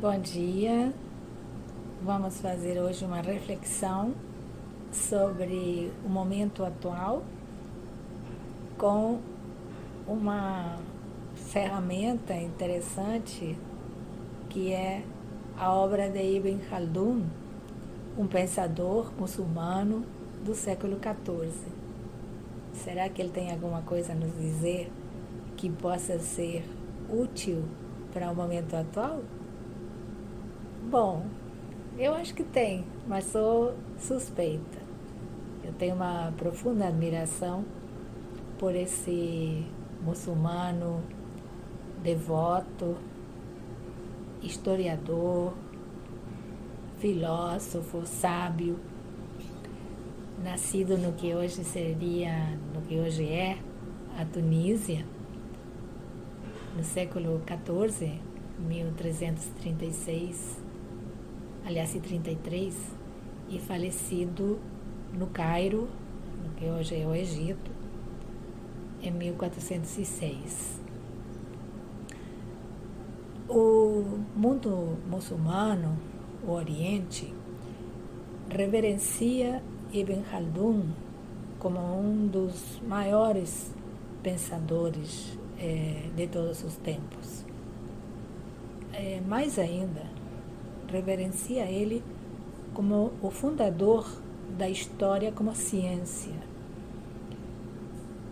Bom dia. Vamos fazer hoje uma reflexão sobre o momento atual com uma ferramenta interessante que é a obra de Ibn Khaldun, um pensador muçulmano do século XIV. Será que ele tem alguma coisa a nos dizer que possa ser útil para o momento atual? Bom, eu acho que tem, mas sou suspeita. Eu tenho uma profunda admiração por esse muçulmano devoto, historiador, filósofo, sábio, nascido no que hoje seria, no que hoje é a Tunísia, no século XIV, 1336 aliás, em 33, e falecido no Cairo, no que hoje é o Egito, em 1406. O mundo muçulmano, o Oriente, reverencia Ibn Khaldun como um dos maiores pensadores eh, de todos os tempos. Eh, mais ainda, reverencia ele como o fundador da história como ciência.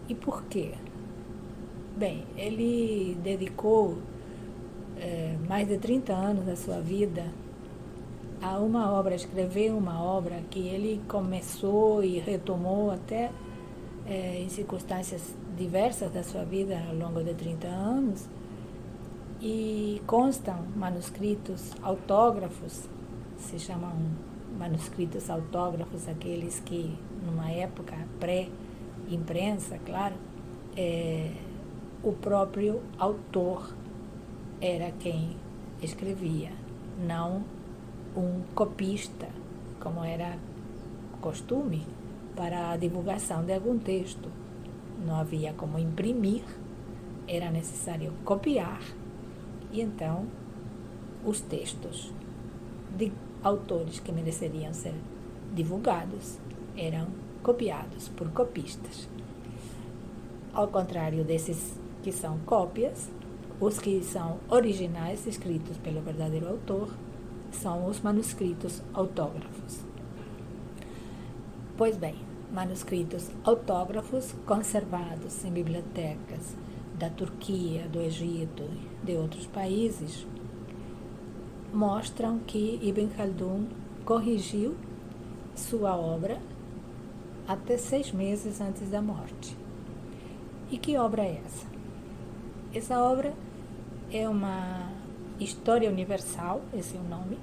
E por quê? Bem, ele dedicou é, mais de 30 anos da sua vida a uma obra, escrever uma obra que ele começou e retomou até é, em circunstâncias diversas da sua vida ao longo de 30 anos, e constam manuscritos autógrafos, se chamam manuscritos autógrafos aqueles que, numa época pré-imprensa, claro, é, o próprio autor era quem escrevia, não um copista, como era costume para a divulgação de algum texto. Não havia como imprimir, era necessário copiar e então, os textos de autores que mereceriam ser divulgados eram copiados por copistas. Ao contrário desses que são cópias, os que são originais, escritos pelo verdadeiro autor, são os manuscritos autógrafos. Pois bem, manuscritos autógrafos conservados em bibliotecas da Turquia, do Egito, de outros países, mostram que Ibn Khaldun corrigiu sua obra até seis meses antes da morte. E que obra é essa? Essa obra é uma história universal, esse é o nome.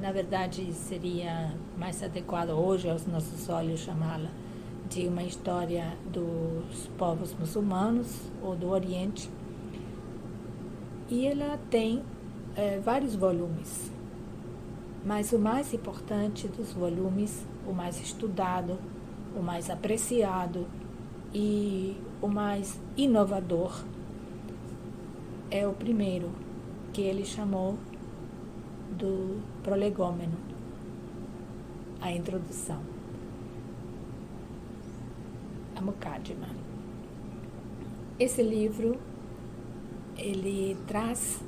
Na verdade, seria mais adequado hoje aos nossos olhos chamá-la de uma história dos povos muçulmanos ou do Oriente. E ela tem é, vários volumes, mas o mais importante dos volumes, o mais estudado, o mais apreciado e o mais inovador é o primeiro, que ele chamou do prolegômeno, a introdução a Mukadima. Esse livro ele traz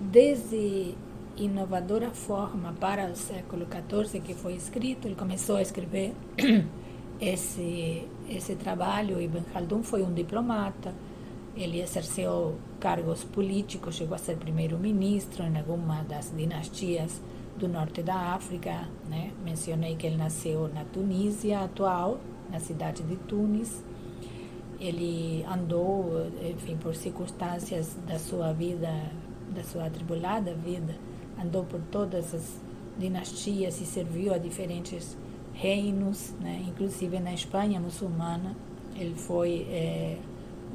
desde inovadora forma para o século XIV que foi escrito, ele começou a escrever esse esse trabalho. Ibn Khaldun foi um diplomata, ele exerceu cargos políticos, chegou a ser primeiro-ministro em alguma das dinastias do norte da África, né? Mencionei que ele nasceu na Tunísia atual, na cidade de Tunis. Ele andou, enfim, por circunstâncias da sua vida, da sua atribulada vida, andou por todas as dinastias e serviu a diferentes reinos, né? inclusive na Espanha muçulmana. Ele foi é,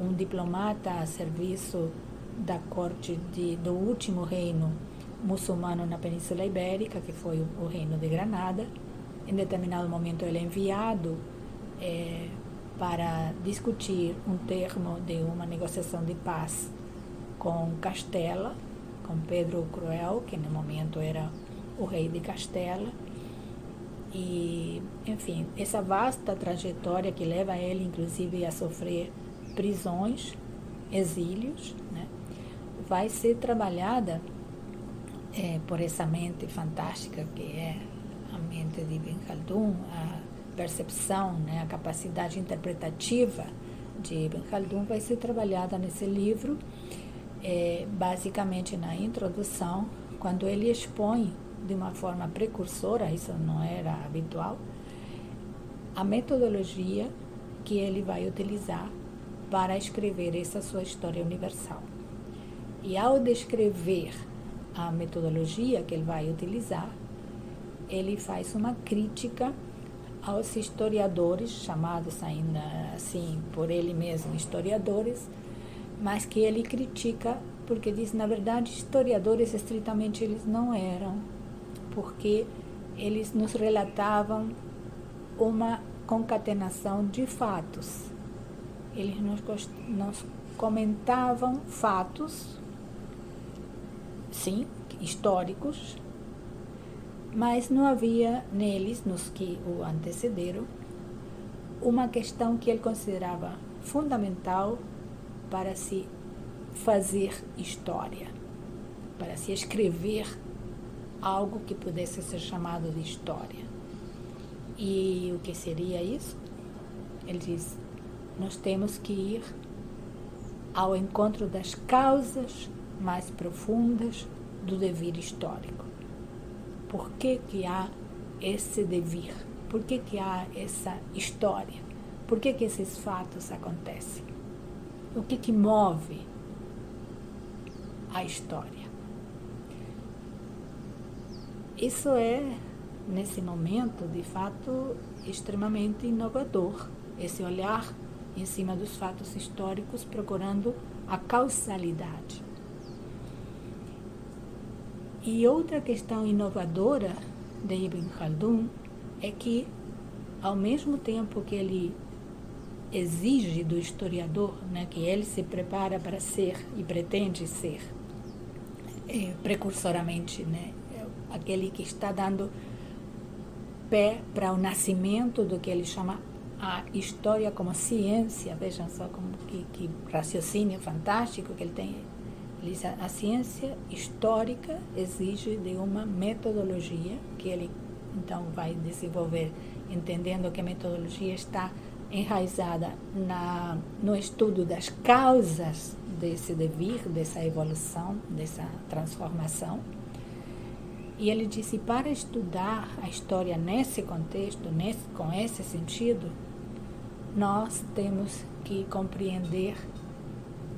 um diplomata a serviço da corte de, do último reino muçulmano na Península Ibérica, que foi o, o reino de Granada. Em determinado momento ele é enviado é, para discutir um termo de uma negociação de paz com Castela, com Pedro Cruel, que no momento era o rei de Castela. E, enfim, essa vasta trajetória que leva ele, inclusive, a sofrer prisões, exílios, né, vai ser trabalhada é, por essa mente fantástica que é a mente de Ibn Khaldun, a percepção, né, a capacidade interpretativa de Ibn Khaldun vai ser trabalhada nesse livro, é, basicamente na introdução, quando ele expõe de uma forma precursora, isso não era habitual, a metodologia que ele vai utilizar para escrever essa sua história universal. E ao descrever a metodologia que ele vai utilizar, ele faz uma crítica aos historiadores, chamados ainda assim por ele mesmo historiadores, mas que ele critica porque diz, na verdade, historiadores estritamente eles não eram, porque eles nos relatavam uma concatenação de fatos. Eles nos, nos comentavam fatos, sim, históricos, mas não havia neles, nos que o antecederam, uma questão que ele considerava fundamental para se fazer história, para se escrever algo que pudesse ser chamado de história. E o que seria isso? Ele diz: nós temos que ir ao encontro das causas mais profundas do devir histórico por que, que há esse devir, por que, que há essa história, por que, que esses fatos acontecem, o que, que move a história. Isso é, nesse momento, de fato, extremamente inovador, esse olhar em cima dos fatos históricos procurando a causalidade. E outra questão inovadora de Ibn Khaldun é que, ao mesmo tempo que ele exige do historiador, né, que ele se prepara para ser e pretende ser é, precursoramente, né, aquele que está dando pé para o nascimento do que ele chama a história como ciência, vejam só como que, que raciocínio fantástico que ele tem a ciência histórica exige de uma metodologia que ele então vai desenvolver, entendendo que a metodologia está enraizada na, no estudo das causas desse devir, dessa evolução, dessa transformação. E ele disse: para estudar a história nesse contexto, nesse, com esse sentido, nós temos que compreender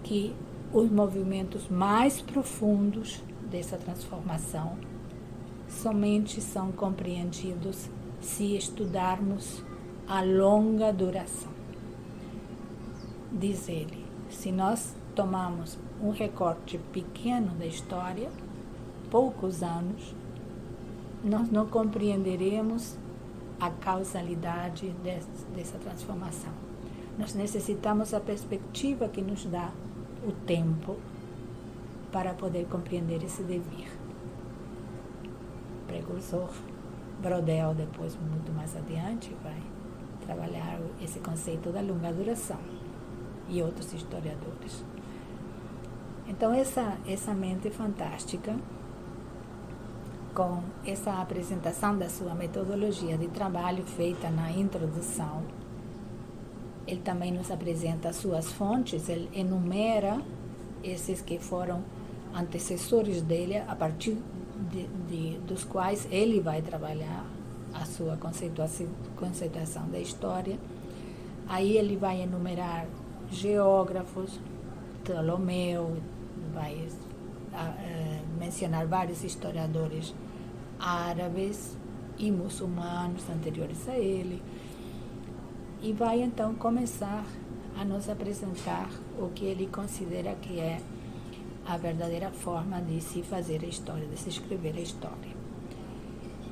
que os movimentos mais profundos dessa transformação somente são compreendidos se estudarmos a longa duração. Diz ele, se nós tomamos um recorte pequeno da história, poucos anos, nós não compreenderemos a causalidade dessa transformação. Nós necessitamos a perspectiva que nos dá o tempo para poder compreender esse devir. Precursor Brodel, depois, muito mais adiante, vai trabalhar esse conceito da longa duração e outros historiadores. Então, essa, essa mente fantástica, com essa apresentação da sua metodologia de trabalho feita na introdução, ele também nos apresenta as suas fontes, ele enumera esses que foram antecessores dele, a partir de, de, dos quais ele vai trabalhar a sua conceituação, conceituação da história. Aí ele vai enumerar geógrafos, Ptolomeu, vai a, a, mencionar vários historiadores árabes e muçulmanos anteriores a ele e vai então começar a nos apresentar o que ele considera que é a verdadeira forma de se fazer a história, de se escrever a história.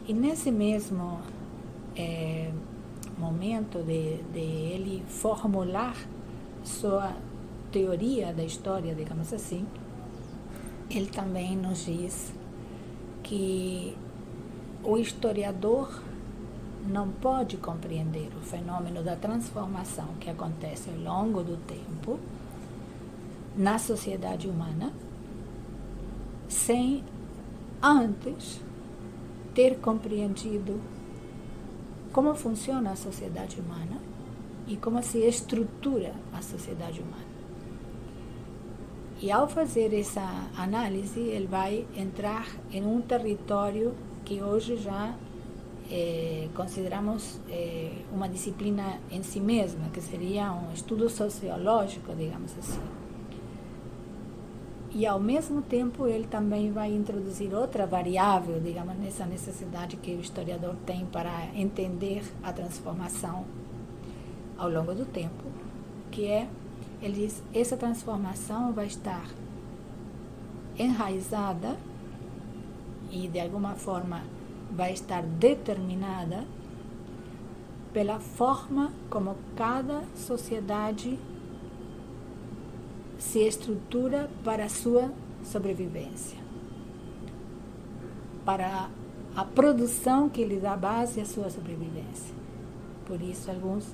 E nesse mesmo é, momento de, de ele formular sua teoria da história, digamos assim, ele também nos diz que o historiador não pode compreender o fenômeno da transformação que acontece ao longo do tempo na sociedade humana sem antes ter compreendido como funciona a sociedade humana e como se estrutura a sociedade humana. E ao fazer essa análise, ele vai entrar em um território que hoje já é, consideramos é, uma disciplina em si mesma, que seria um estudo sociológico, digamos assim. E ao mesmo tempo ele também vai introduzir outra variável, digamos, nessa necessidade que o historiador tem para entender a transformação ao longo do tempo, que é ele diz: essa transformação vai estar enraizada e de alguma forma vai estar determinada pela forma como cada sociedade se estrutura para a sua sobrevivência, para a produção que lhe dá base à sua sobrevivência. Por isso, alguns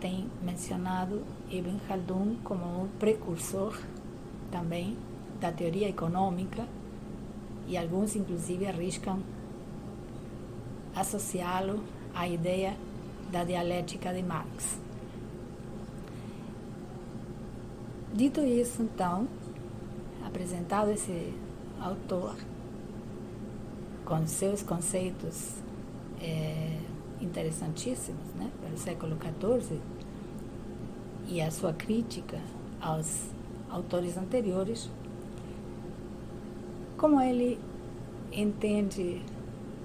têm mencionado Ibn Khaldun como um precursor também da teoria econômica e alguns inclusive arriscam associá-lo à ideia da dialética de Marx. Dito isso, então, apresentado esse autor com seus conceitos é, interessantíssimos né, para o século XIV, e a sua crítica aos autores anteriores, como ele entende,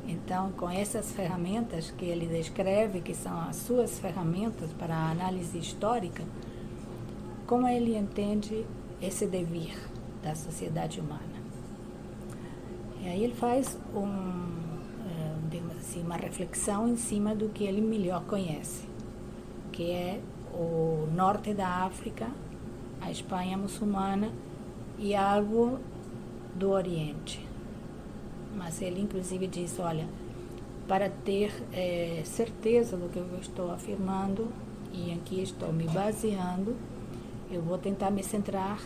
então, com essas ferramentas que ele descreve, que são as suas ferramentas para a análise histórica, como ele entende esse devir da sociedade humana. E aí ele faz um, eh, assim, uma reflexão em cima do que ele melhor conhece, que é o norte da África, a Espanha muçulmana e algo do Oriente. Mas ele inclusive diz, olha, para ter é, certeza do que eu estou afirmando e aqui estou me baseando, eu vou tentar me centrar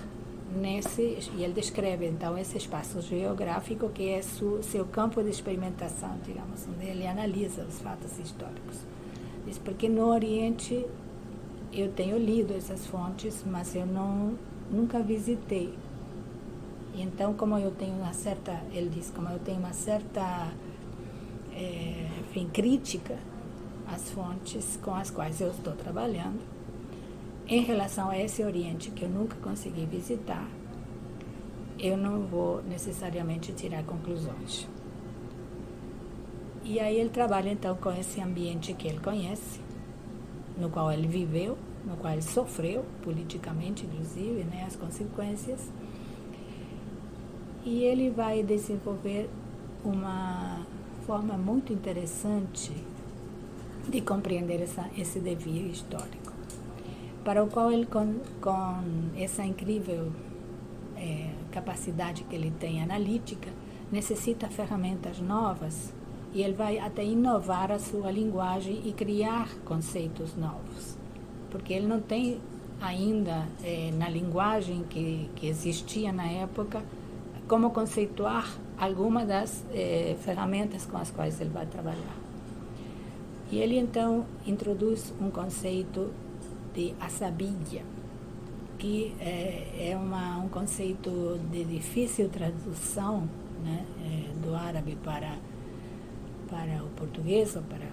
nesse e ele descreve então esse espaço geográfico que é su, seu campo de experimentação, digamos, onde ele analisa os fatos históricos. Diz porque no Oriente eu tenho lido essas fontes, mas eu não nunca visitei. E então, como eu tenho uma certa, ele diz, como eu tenho uma certa, é, enfim, crítica às fontes com as quais eu estou trabalhando, em relação a esse Oriente que eu nunca consegui visitar, eu não vou necessariamente tirar conclusões. E aí ele trabalha então com esse ambiente que ele conhece, no qual ele viveu, no qual ele sofreu politicamente, inclusive, né, as consequências. E ele vai desenvolver uma forma muito interessante de compreender essa, esse devir histórico, para o qual ele, com, com essa incrível é, capacidade que ele tem analítica, necessita ferramentas novas e ele vai até inovar a sua linguagem e criar conceitos novos, porque ele não tem ainda é, na linguagem que, que existia na época como conceituar alguma das é, ferramentas com as quais ele vai trabalhar. E ele então introduz um conceito de asabiya, que é, é uma, um conceito de difícil tradução né, é, do árabe para para o português ou para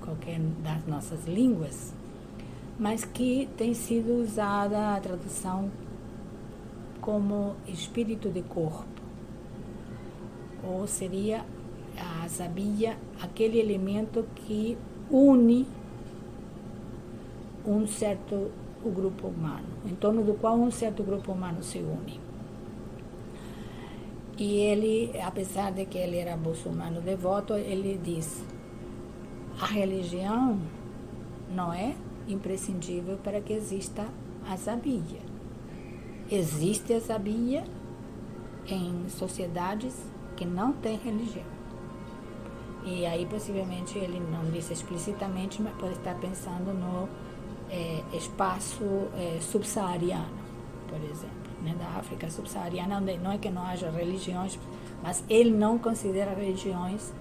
qualquer das nossas línguas, mas que tem sido usada a tradução como espírito de corpo, ou seria a sabia aquele elemento que une um certo o grupo humano, em torno do qual um certo grupo humano se une. E ele, apesar de que ele era muçulmano devoto, ele diz: a religião não é imprescindível para que exista a sabia. Existe a sabia em sociedades que não têm religião. E aí, possivelmente, ele não disse explicitamente, mas pode estar pensando no é, espaço é, subsaariano, por exemplo, né, da África subsaariana, onde não é que não haja religiões, mas ele não considera religiões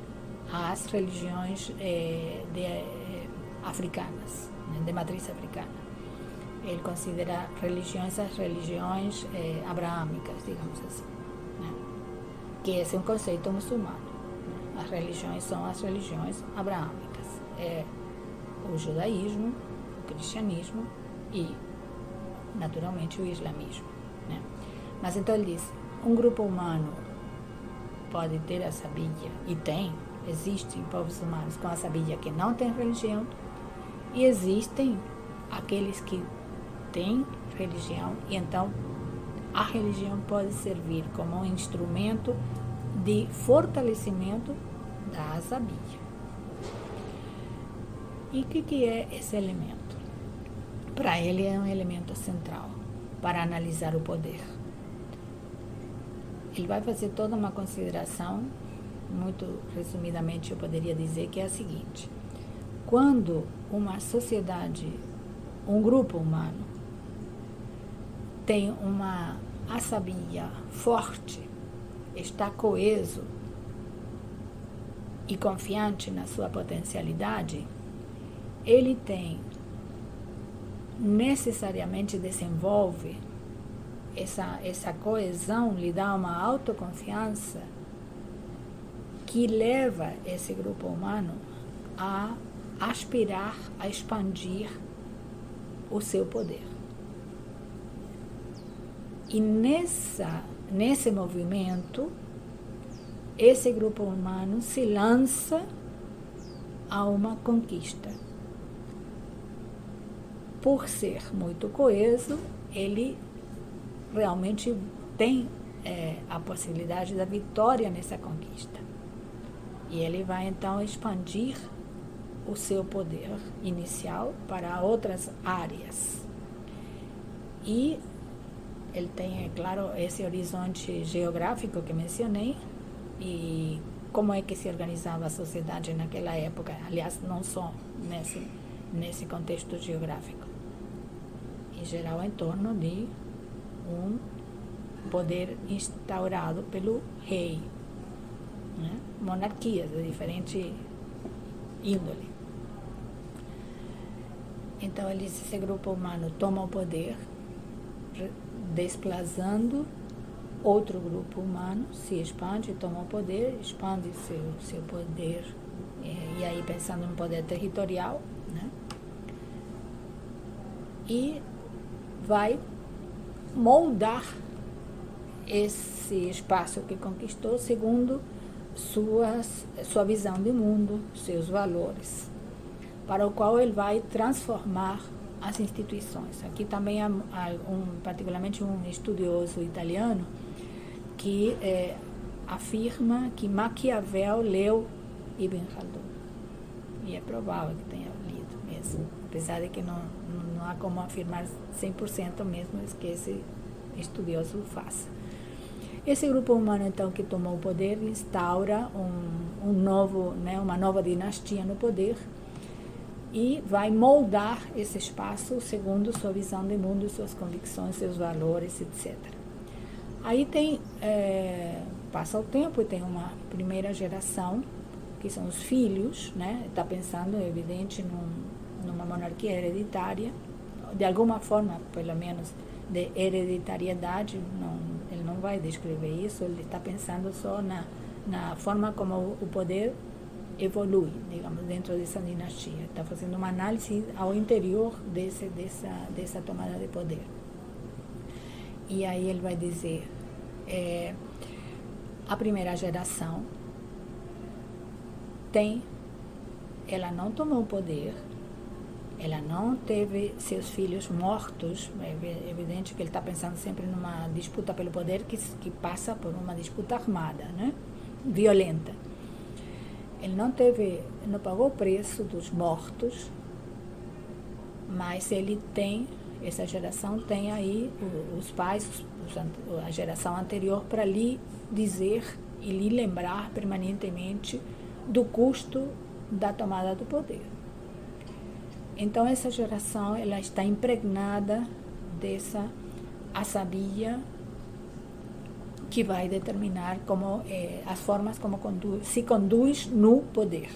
as religiões é, de, é, africanas, né, de matriz africana. Ele considera religiões as religiões é, abraâmicas, digamos assim, né, que esse é um conceito muçulmano. Né. As religiões são as religiões abraâmicas. É o judaísmo, o cristianismo e, naturalmente, o islamismo. Né? Mas então ele diz: um grupo humano pode ter essa Bíblia, e tem, existem povos humanos com essa Bíblia que não tem religião, e existem aqueles que têm religião, e então a religião pode servir como um instrumento de fortalecimento da Bíblia. E o que, que é esse elemento? para ele é um elemento central para analisar o poder. Ele vai fazer toda uma consideração, muito resumidamente eu poderia dizer que é a seguinte: quando uma sociedade, um grupo humano tem uma assabia forte, está coeso e confiante na sua potencialidade, ele tem necessariamente desenvolve essa, essa coesão, lhe dá uma autoconfiança que leva esse grupo humano a aspirar a expandir o seu poder. E nessa, nesse movimento, esse grupo humano se lança a uma conquista por ser muito coeso, ele realmente tem é, a possibilidade da vitória nessa conquista. E ele vai então expandir o seu poder inicial para outras áreas. E ele tem, é claro, esse horizonte geográfico que mencionei e como é que se organizava a sociedade naquela época, aliás, não só nesse, nesse contexto geográfico em geral em torno de um poder instaurado pelo rei. Né? Monarquias de diferente índole. Então, ele, esse grupo humano toma o poder, desplazando outro grupo humano, se expande, toma o poder, expande seu, seu poder, e, e aí pensando no poder territorial, né? E vai moldar esse espaço que conquistou segundo suas, sua visão de mundo, seus valores, para o qual ele vai transformar as instituições. Aqui também há, um, particularmente um estudioso italiano que é, afirma que Maquiavel leu Ibn Khaldun. E é provável que tenha lido mesmo, apesar de que não, não há como afirmar 100% mesmo que esse estudioso faça. Esse grupo humano, então, que tomou o poder, instaura um, um novo, né, uma nova dinastia no poder e vai moldar esse espaço segundo sua visão de mundo, suas convicções, seus valores, etc. Aí tem, é, passa o tempo e tem uma primeira geração, que são os filhos, né? Está pensando, é evidente, num, numa monarquia hereditária, de alguma forma, pelo menos, de hereditariedade, não, ele não vai descrever isso, ele está pensando só na, na forma como o poder evolui, digamos, dentro dessa dinastia. Está fazendo uma análise ao interior desse, dessa, dessa tomada de poder. E aí ele vai dizer, é, a primeira geração tem, ela não tomou o poder, ela não teve seus filhos mortos. É evidente que ele está pensando sempre numa disputa pelo poder que, que passa por uma disputa armada, né? violenta. Ele não teve, não pagou o preço dos mortos, mas ele tem essa geração tem aí os pais, a geração anterior, para lhe dizer e lhe lembrar permanentemente do custo da tomada do poder. Então essa geração ela está impregnada dessa asabia que vai determinar como eh, as formas como conduz, se conduz no poder.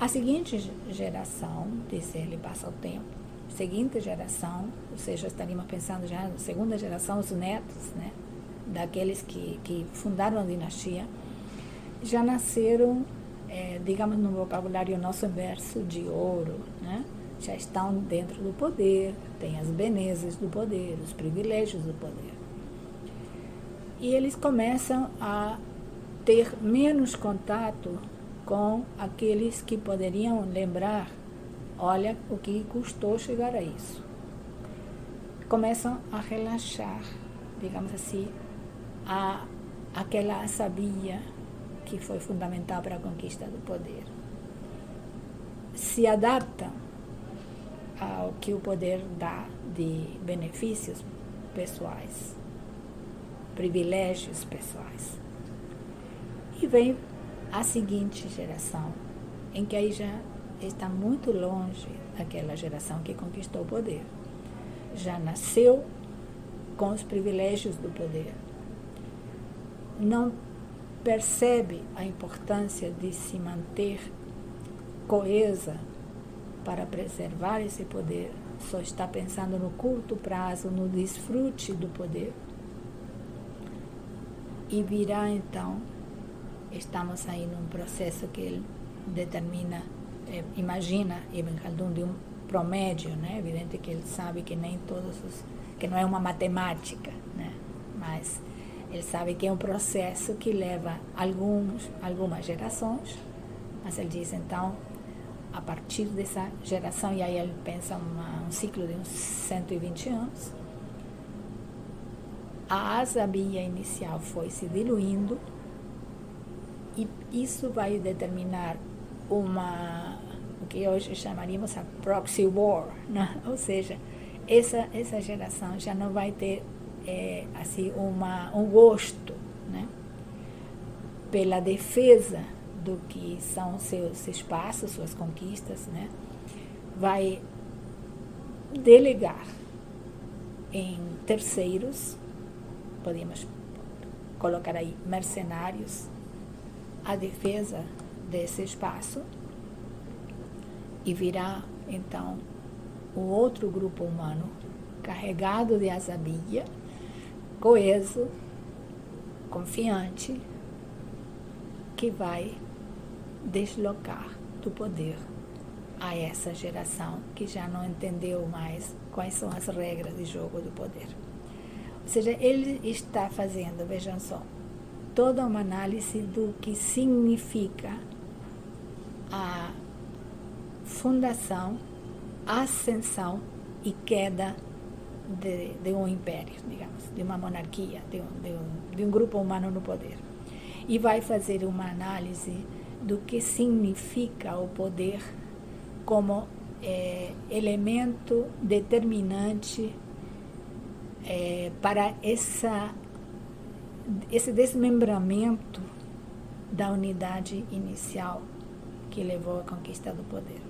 A seguinte geração, diz ele, passa o tempo, seguinte geração, ou seja, estaríamos pensando já na segunda geração, os netos, né, daqueles que, que fundaram a dinastia, já nasceram, é, digamos no vocabulário nosso verso, de ouro, né? já estão dentro do poder, têm as belezas do poder, os privilégios do poder. E eles começam a ter menos contato com aqueles que poderiam lembrar Olha o que custou chegar a isso. Começam a relaxar, digamos assim, a, aquela sabia que foi fundamental para a conquista do poder. Se adaptam ao que o poder dá de benefícios pessoais, privilégios pessoais. E vem a seguinte geração, em que aí já está muito longe daquela geração que conquistou o poder. Já nasceu com os privilégios do poder. Não percebe a importância de se manter coesa para preservar esse poder, só está pensando no curto prazo, no desfrute do poder. E virá então, estamos aí num processo que ele determina é, imagina Ibn Khaldun de um promédio, né? Evidente que ele sabe que nem todos os que não é uma matemática, né? Mas ele sabe que é um processo que leva alguns algumas gerações, mas ele diz então a partir dessa geração e aí ele pensa uma, um ciclo de uns 120 anos a asabia inicial foi se diluindo e isso vai determinar uma o que hoje chamaríamos a proxy war, né? ou seja, essa essa geração já não vai ter é, assim uma um gosto, né? pela defesa do que são seus espaços, suas conquistas, né? Vai delegar em terceiros, podemos colocar aí mercenários, a defesa desse espaço e virá então o outro grupo humano carregado de asabia, coeso, confiante, que vai deslocar do poder a essa geração que já não entendeu mais quais são as regras de jogo do poder. Ou seja, ele está fazendo, vejam só, toda uma análise do que significa a fundação, ascensão e queda de, de, um império, digamos, de uma monarquia, de um, de, um, de um grupo humano no poder. E vai fazer uma análise do que significa o poder como é, elemento determinante é, para essa, esse desmembramento da unidade inicial que levou à conquista do poder.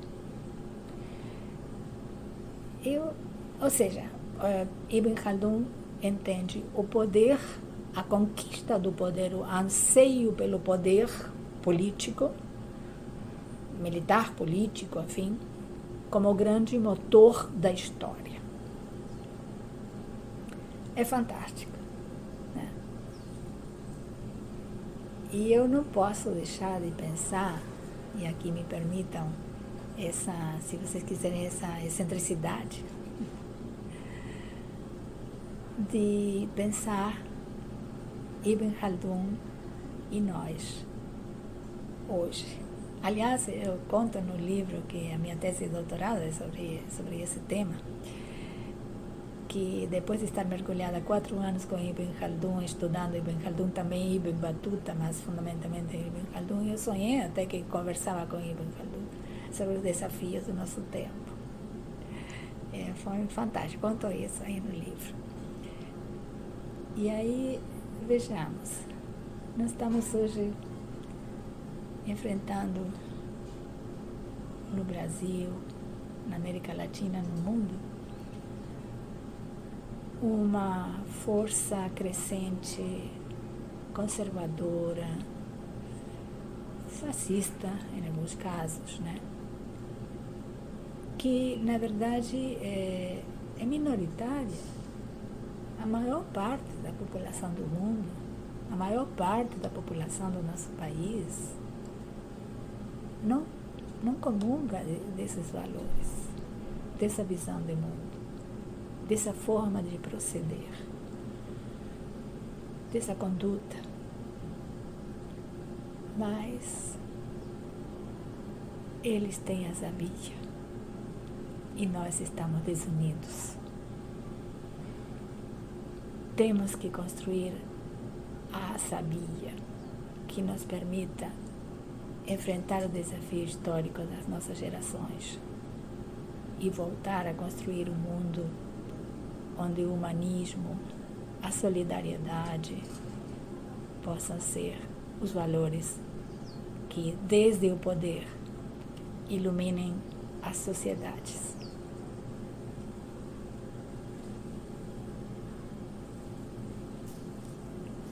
Eu, ou seja, uh, Ibn Khaldun entende o poder, a conquista do poder, o anseio pelo poder político, militar, político, enfim, como o grande motor da história. É fantástico. Né? E eu não posso deixar de pensar e aqui me permitam essa, se vocês quiserem, essa excentricidade de pensar Ibn Khaldun e nós hoje. Aliás, eu conto no livro que a minha tese de doutorado é sobre, sobre esse tema que depois de estar mergulhada quatro anos com Ibn Khaldun, estudando Ibn Khaldun, também Ibn Battuta, mas fundamentalmente Ibn Khaldun, eu sonhei até que conversava com Ibn Khaldun sobre os desafios do nosso tempo. É, foi fantástico, contou isso aí no livro. E aí, vejamos, nós estamos hoje enfrentando no Brasil, na América Latina, no mundo, uma força crescente conservadora, fascista em alguns casos, né? que na verdade é, é minoritária. A maior parte da população do mundo, a maior parte da população do nosso país não, não comunga desses valores, dessa visão de mundo, dessa forma de proceder, dessa conduta. Mas eles têm a sabia e nós estamos desunidos. Temos que construir a sabia que nos permita enfrentar o desafio histórico das nossas gerações e voltar a construir um mundo onde o humanismo, a solidariedade possam ser os valores que, desde o poder, iluminem as sociedades.